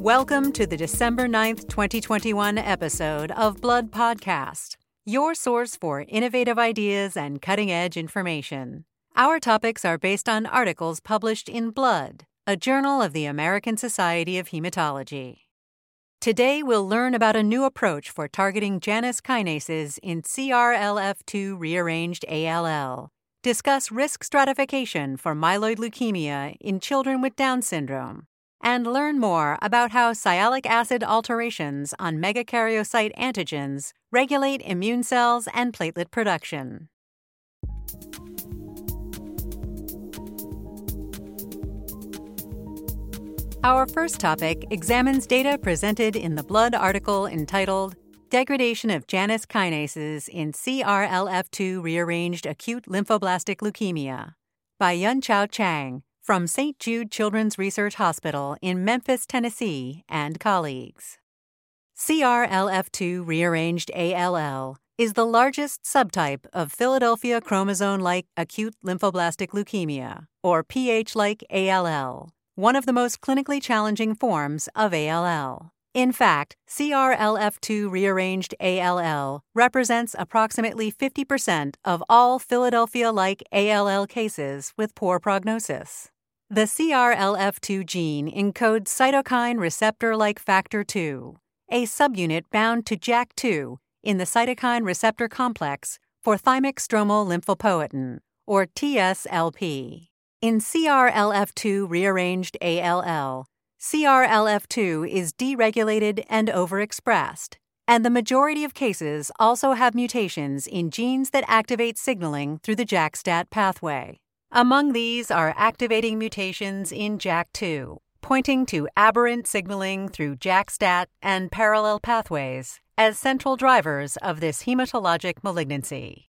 Welcome to the December 9th, 2021 episode of Blood Podcast, your source for innovative ideas and cutting edge information. Our topics are based on articles published in Blood, a journal of the American Society of Hematology. Today, we'll learn about a new approach for targeting Janus kinases in CRLF2 rearranged ALL, discuss risk stratification for myeloid leukemia in children with Down syndrome, and learn more about how sialic acid alterations on megakaryocyte antigens regulate immune cells and platelet production. Our first topic examines data presented in the Blood article entitled Degradation of Janus Kinases in CRLF2 Rearranged Acute Lymphoblastic Leukemia by Yunqiao Chang from St. Jude Children's Research Hospital in Memphis, Tennessee, and colleagues. CRLF2 rearranged ALL is the largest subtype of Philadelphia chromosome like acute lymphoblastic leukemia, or PH like ALL, one of the most clinically challenging forms of ALL. In fact, CRLF2 rearranged ALL represents approximately 50% of all Philadelphia like ALL cases with poor prognosis. The CRLF2 gene encodes cytokine receptor like factor 2, a subunit bound to JAK2 in the cytokine receptor complex for thymic stromal lymphopoietin, or TSLP. In CRLF2 rearranged ALL, CRLF2 is deregulated and overexpressed, and the majority of cases also have mutations in genes that activate signaling through the JAK-STAT pathway. Among these are activating mutations in JAK2, pointing to aberrant signaling through JAK-STAT and parallel pathways as central drivers of this hematologic malignancy.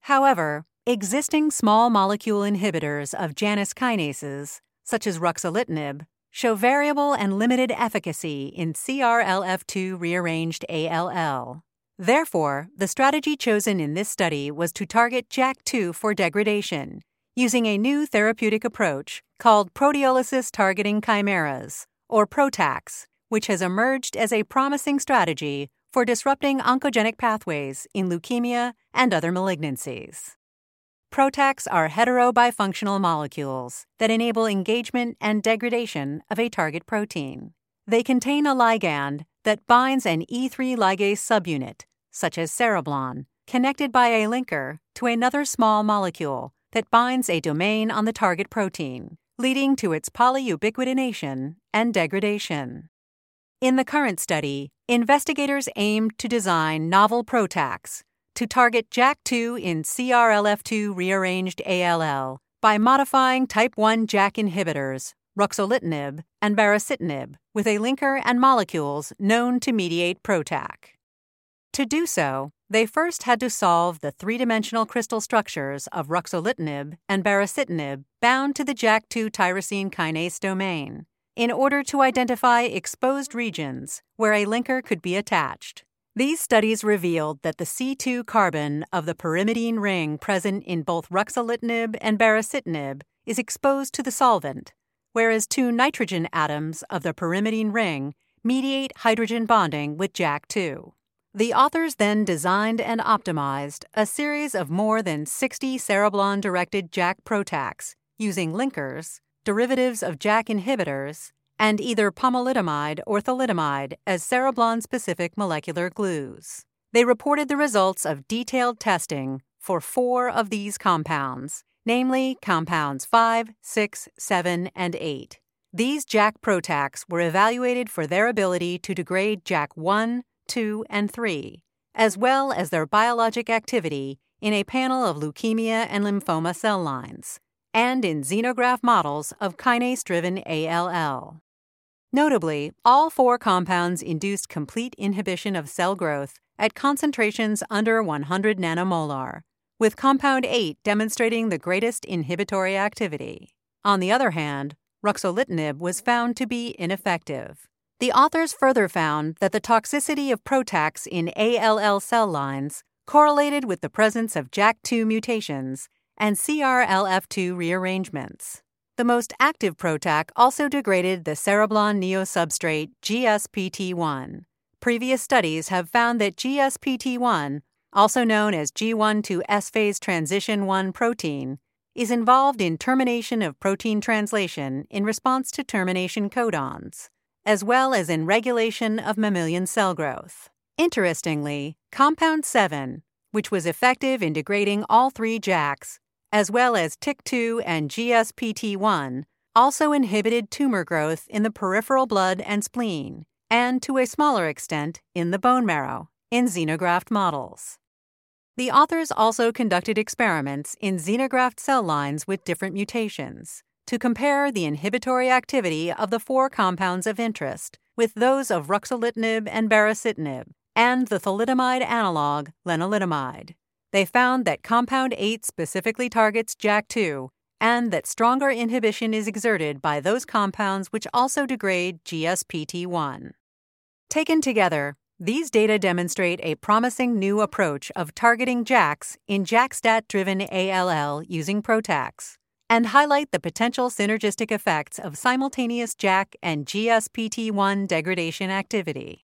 However, existing small molecule inhibitors of Janus kinases, such as ruxolitinib, show variable and limited efficacy in CRLF2 rearranged ALL. Therefore, the strategy chosen in this study was to target JAK2 for degradation using a new therapeutic approach called proteolysis targeting chimeras, or PROTACs, which has emerged as a promising strategy for disrupting oncogenic pathways in leukemia and other malignancies. PROTACs are heterobifunctional molecules that enable engagement and degradation of a target protein. They contain a ligand that binds an E3 ligase subunit, such as cereblon, connected by a linker to another small molecule that binds a domain on the target protein, leading to its polyubiquitination and degradation. In the current study, investigators aimed to design novel PROTACs to target JAK2 in CRLF2 rearranged ALL by modifying type 1 JAK inhibitors, ruxolitinib and baricitinib, with a linker and molecules known to mediate PROTAC. To do so, they first had to solve the three dimensional crystal structures of ruxolitinib and baricitinib bound to the JAK2 tyrosine kinase domain in order to identify exposed regions where a linker could be attached. These studies revealed that the C2 carbon of the pyrimidine ring present in both ruxolitinib and baricitinib is exposed to the solvent, whereas two nitrogen atoms of the pyrimidine ring mediate hydrogen bonding with JAK2. The authors then designed and optimized a series of more than 60 cereblon directed JAK PROTACs using linkers, derivatives of JAK inhibitors, and either pomalidomide or thalidomide as cereblon specific molecular glues. They reported the results of detailed testing for four of these compounds, namely compounds 5, 6, 7, and 8. These JAK PROTACs were evaluated for their ability to degrade JAK1, 2, and 3, as well as their biologic activity in a panel of leukemia and lymphoma cell lines, and in xenograft models of kinase driven ALL. Notably, all four compounds induced complete inhibition of cell growth at concentrations under 100 nanomolar, with compound 8 demonstrating the greatest inhibitory activity. On the other hand, ruxolitinib was found to be ineffective. The authors further found that the toxicity of PROTACs in ALL cell lines correlated with the presence of JAK2 mutations and CRLF2 rearrangements. The most active PROTAC also degraded the cereblon neosubstrate GSPT1. Previous studies have found that GSPT1, also known as G1 to S phase transition 1 protein, is involved in termination of protein translation in response to termination codons, as well as in regulation of mammalian cell growth. Interestingly, compound 7, which was effective in degrading all three JAKs, as well as TIC2 and GSPT1, also inhibited tumor growth in the peripheral blood and spleen, and to a smaller extent in the bone marrow, in xenograft models. The authors also conducted experiments in xenograft cell lines with different mutations to compare the inhibitory activity of the four compounds of interest with those of ruxolitinib and baricitinib and the thalidomide analog lenalidomide they found that compound 8 specifically targets JAK2 and that stronger inhibition is exerted by those compounds which also degrade GSPT1. Taken together, these data demonstrate a promising new approach of targeting JAKs in JAK-STAT driven ALL using PROTACs and highlight the potential synergistic effects of simultaneous JAK and GSPT1 degradation activity.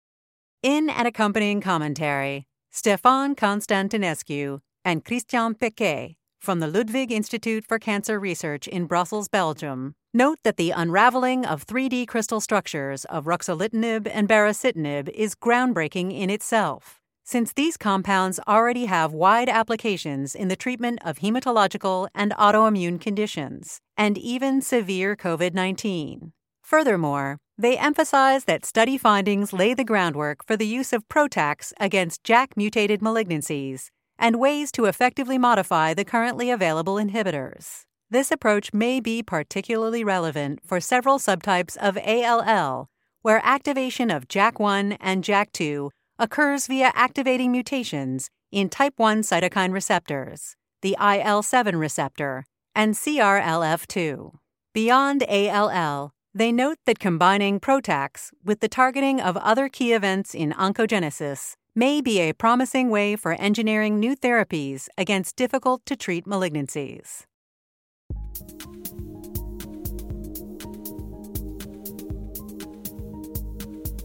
In an accompanying commentary, Stefan Constantinescu and Christian Pequet from the Ludwig Institute for Cancer Research in Brussels, Belgium, note that the unraveling of 3D crystal structures of ruxolitinib and baricitinib is groundbreaking in itself, since these compounds already have wide applications in the treatment of hematological and autoimmune conditions, and even severe COVID 19. Furthermore, they emphasize that study findings lay the groundwork for the use of PROTACs against JAK mutated malignancies and ways to effectively modify the currently available inhibitors. This approach may be particularly relevant for several subtypes of ALL, where activation of JAK1 and JAK2 occurs via activating mutations in type 1 cytokine receptors, the IL 7 receptor, and CRLF2. Beyond ALL, they note that combining PROTACs with the targeting of other key events in oncogenesis may be a promising way for engineering new therapies against difficult to treat malignancies.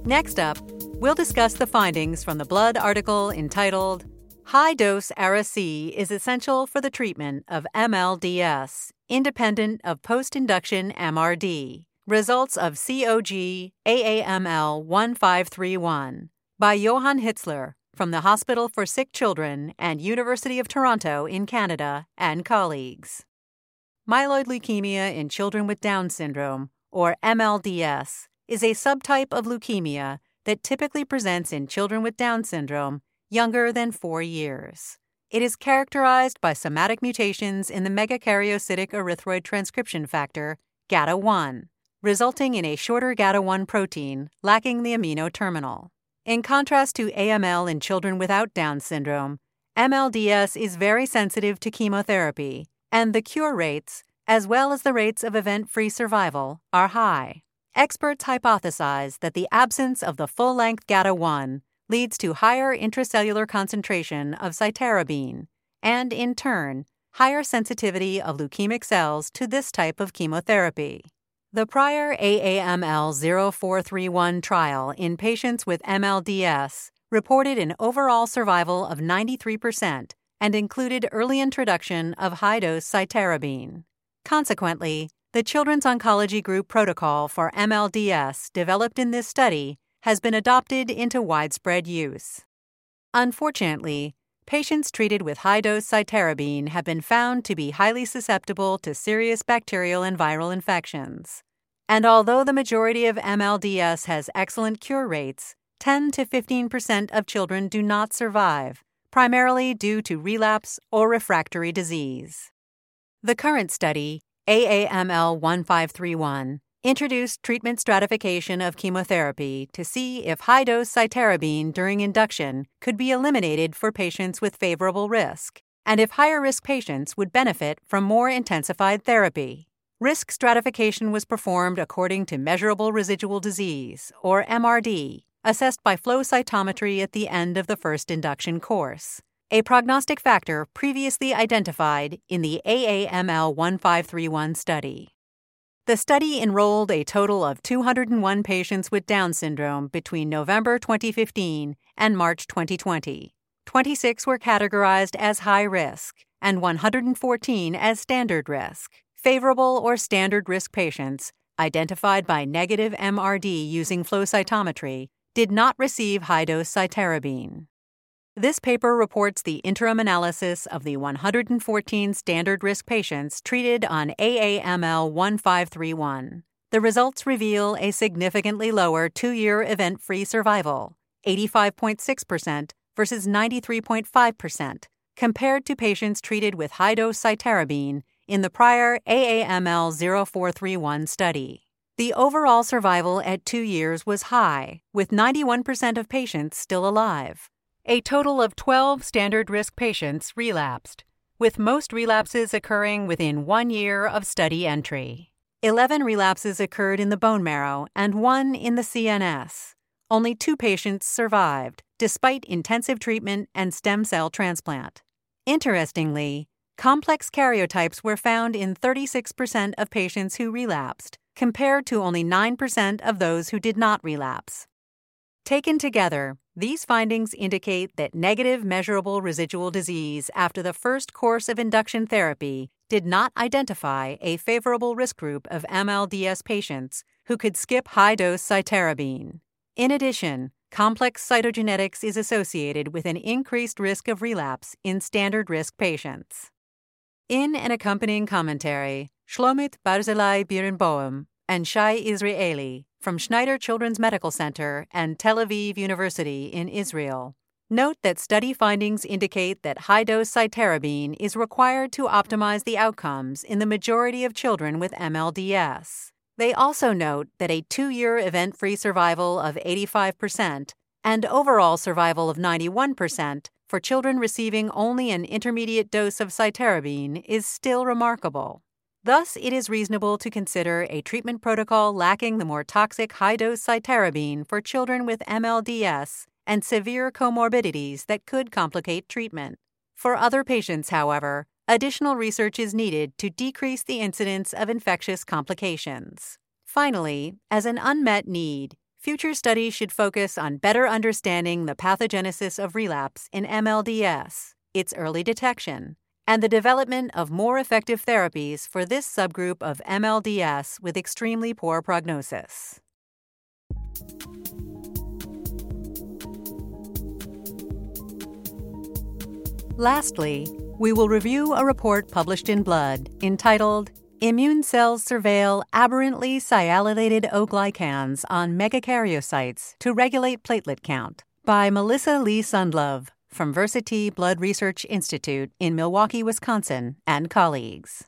Next up, we'll discuss the findings from the Blood article entitled High Dose Ara-C is Essential for the Treatment of MLDS, Independent of Post Induction MRD Results of COG AAML 1531 by Johann Hitzler from the Hospital for Sick Children and University of Toronto in Canada and colleagues. Myeloid leukemia in children with Down syndrome, or MLDS, is a subtype of leukemia that typically presents in children with Down syndrome younger than four years. It is characterized by somatic mutations in the megakaryocytic erythroid transcription factor, GATA1 resulting in a shorter GATA1 protein lacking the amino terminal. In contrast to AML in children without Down syndrome, MLDS is very sensitive to chemotherapy, and the cure rates, as well as the rates of event free survival, are high. Experts hypothesize that the absence of the full length GATA1 leads to higher intracellular concentration of cytarabine, and in turn, higher sensitivity of leukemic cells to this type of chemotherapy. The prior AAML 0431 trial in patients with MLDS reported an overall survival of 93% and included early introduction of high dose cytarabine. Consequently, the Children's Oncology Group protocol for MLDS developed in this study has been adopted into widespread use. Unfortunately, patients treated with high dose cytarabine have been found to be highly susceptible to serious bacterial and viral infections. And although the majority of MLDS has excellent cure rates, 10 to 15% of children do not survive, primarily due to relapse or refractory disease. The current study, AAML 1531, introduced treatment stratification of chemotherapy to see if high dose cytarabine during induction could be eliminated for patients with favorable risk, and if higher risk patients would benefit from more intensified therapy. Risk stratification was performed according to measurable residual disease, or MRD, assessed by flow cytometry at the end of the first induction course, a prognostic factor previously identified in the AAML 1531 study. The study enrolled a total of 201 patients with Down syndrome between November 2015 and March 2020. 26 were categorized as high risk and 114 as standard risk. Favorable or standard risk patients, identified by negative MRD using flow cytometry, did not receive high dose cytarabine. This paper reports the interim analysis of the 114 standard risk patients treated on AAML 1531. The results reveal a significantly lower two year event free survival, 85.6% versus 93.5%, compared to patients treated with high dose cytarabine in the prior AAML 0431 study. The overall survival at two years was high, with 91% of patients still alive. A total of 12 standard risk patients relapsed, with most relapses occurring within one year of study entry. 11 relapses occurred in the bone marrow and one in the CNS. Only two patients survived, despite intensive treatment and stem cell transplant. Interestingly, complex karyotypes were found in 36% of patients who relapsed, compared to only 9% of those who did not relapse. Taken together, these findings indicate that negative measurable residual disease after the first course of induction therapy did not identify a favorable risk group of MLDS patients who could skip high dose cytarabine. In addition, complex cytogenetics is associated with an increased risk of relapse in standard risk patients. In an accompanying commentary, Shlomit Barzilai Birenboim and Shai Israeli from Schneider Children's Medical Center and Tel Aviv University in Israel. Note that study findings indicate that high dose cytarabine is required to optimize the outcomes in the majority of children with MLDS. They also note that a two year event free survival of 85% and overall survival of 91% for children receiving only an intermediate dose of cytarabine is still remarkable. Thus, it is reasonable to consider a treatment protocol lacking the more toxic high dose cytarabine for children with MLDS and severe comorbidities that could complicate treatment. For other patients, however, additional research is needed to decrease the incidence of infectious complications. Finally, as an unmet need, future studies should focus on better understanding the pathogenesis of relapse in MLDS, its early detection, and the development of more effective therapies for this subgroup of MLDS with extremely poor prognosis. Lastly, we will review a report published in Blood entitled Immune Cells Surveil Aberrantly Sialylated O-Glycans on Megakaryocytes to Regulate Platelet Count by Melissa Lee Sundlove from Versiti Blood Research Institute in Milwaukee, Wisconsin, and colleagues.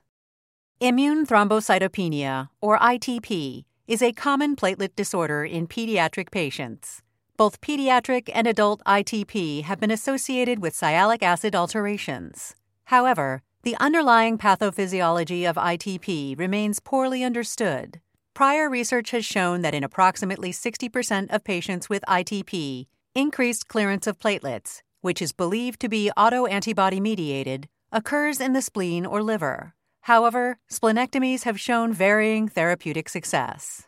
Immune thrombocytopenia, or ITP, is a common platelet disorder in pediatric patients. Both pediatric and adult ITP have been associated with sialic acid alterations. However, the underlying pathophysiology of ITP remains poorly understood. Prior research has shown that in approximately 60% of patients with ITP, increased clearance of platelets, which is believed to be autoantibody mediated, occurs in the spleen or liver. However, splenectomies have shown varying therapeutic success.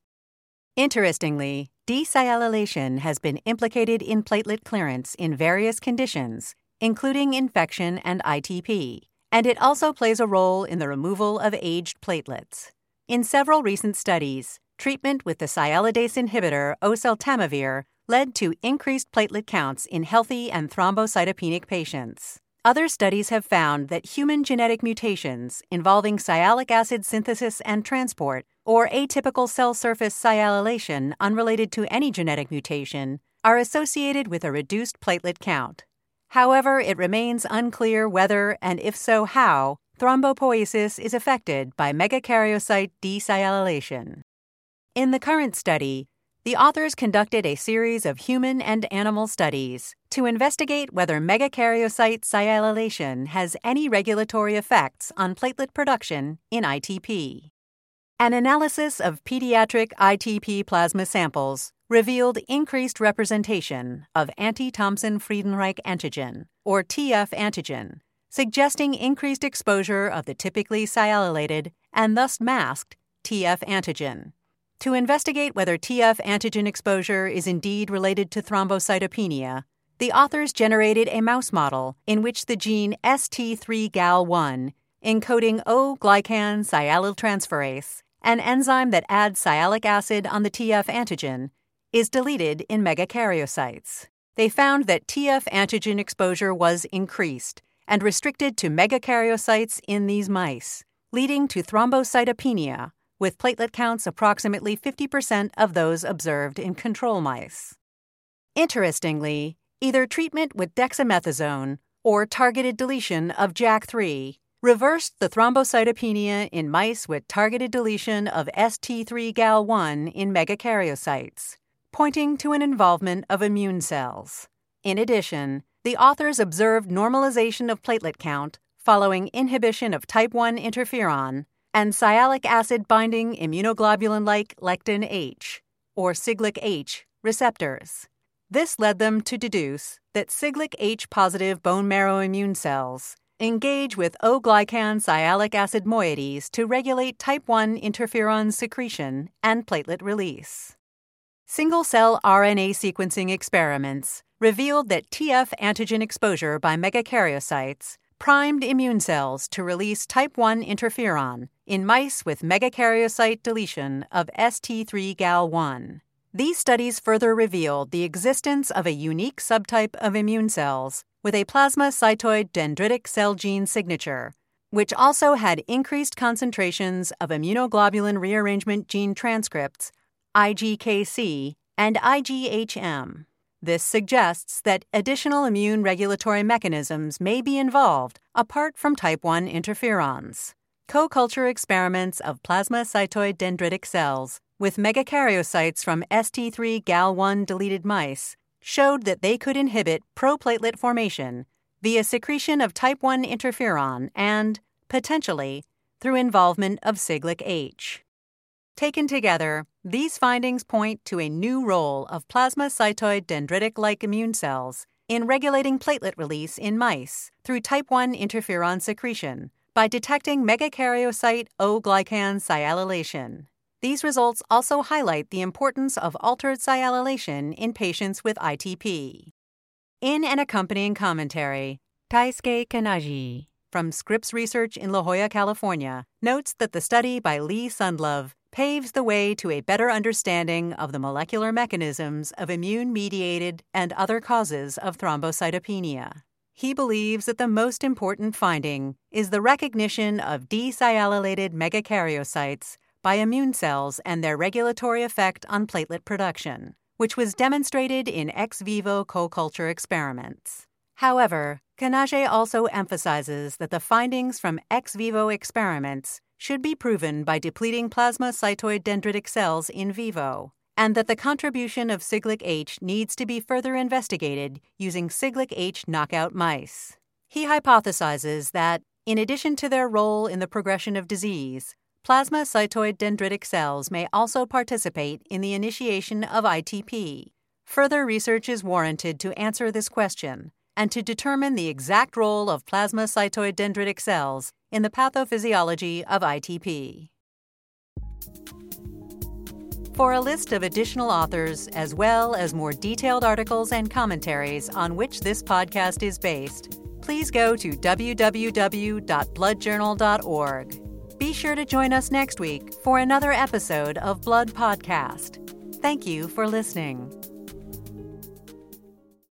Interestingly, desialylation has been implicated in platelet clearance in various conditions, including infection and ITP, and it also plays a role in the removal of aged platelets. In several recent studies, treatment with the sialidase inhibitor oseltamivir led to increased platelet counts in healthy and thrombocytopenic patients. Other studies have found that human genetic mutations involving sialic acid synthesis and transport, or atypical cell surface sialylation unrelated to any genetic mutation, are associated with a reduced platelet count. However, it remains unclear whether, and if so, how, thrombopoiesis is affected by megakaryocyte desialylation. In the current study, the authors conducted a series of human and animal studies to investigate whether megakaryocyte sialylation has any regulatory effects on platelet production in ITP. An analysis of pediatric ITP plasma samples revealed increased representation of anti Thomson Friedenreich antigen, or TF antigen, suggesting increased exposure of the typically sialylated and thus masked TF antigen. To investigate whether TF antigen exposure is indeed related to thrombocytopenia, the authors generated a mouse model in which the gene ST3-GAL1, encoding O-glycan sialyltransferase, an enzyme that adds sialic acid on the TF antigen, is deleted in megakaryocytes. They found that TF antigen exposure was increased and restricted to megakaryocytes in these mice, leading to thrombocytopenia, with platelet counts approximately 50% of those observed in control mice. Interestingly, either treatment with dexamethasone or targeted deletion of JAK3 reversed the thrombocytopenia in mice with targeted deletion of ST3-GAL1 in megakaryocytes, pointing to an involvement of immune cells. In addition, the authors observed normalization of platelet count following inhibition of type 1 interferon and sialic acid binding immunoglobulin like lectin H, or Siglec H, receptors. This led them to deduce that Siglec H positive bone marrow immune cells engage with O glycan sialic acid moieties to regulate type 1 interferon secretion and platelet release. Single cell RNA sequencing experiments revealed that TF antigen exposure by megakaryocytes primed immune cells to release type 1 interferon in mice with megakaryocyte deletion of ST3-GAL1. These studies further revealed the existence of a unique subtype of immune cells with a plasma plasmacytoid dendritic cell gene signature, which also had increased concentrations of immunoglobulin rearrangement gene transcripts, IGKC, and IGHM. This suggests that additional immune regulatory mechanisms may be involved apart from type 1 interferons. Co culture experiments of plasma plasmacytoid dendritic cells with megakaryocytes from ST3 GAL1 deleted mice showed that they could inhibit proplatelet formation via secretion of type 1 interferon and, potentially, through involvement of Siglec H. Taken together, these findings point to a new role of plasma plasmacytoid dendritic like immune cells in regulating platelet release in mice through type 1 interferon secretion by detecting megakaryocyte O glycan sialylation. These results also highlight the importance of altered sialylation in patients with ITP. In an accompanying commentary, Taisuke Kanaji from Scripps Research in La Jolla, California, notes that the study by Lee Sundlove paves the way to a better understanding of the molecular mechanisms of immune mediated and other causes of thrombocytopenia. He believes that the most important finding is the recognition of desialylated megakaryocytes by immune cells and their regulatory effect on platelet production, which was demonstrated in ex vivo co culture experiments. However, Kanaje also emphasizes that the findings from ex vivo experiments should be proven by depleting plasma plasmacytoid dendritic cells in vivo, and that the contribution of Siglec H needs to be further investigated using Siglec H knockout mice. He hypothesizes that, in addition to their role in the progression of disease, plasmacytoid dendritic cells may also participate in the initiation of ITP. Further research is warranted to answer this question and to determine the exact role of plasmacytoid dendritic cells in the pathophysiology of ITP. For a list of additional authors, as well as more detailed articles and commentaries on which this podcast is based, please go to www.bloodjournal.org. Be sure to join us next week for another episode of Blood Podcast. Thank you for listening.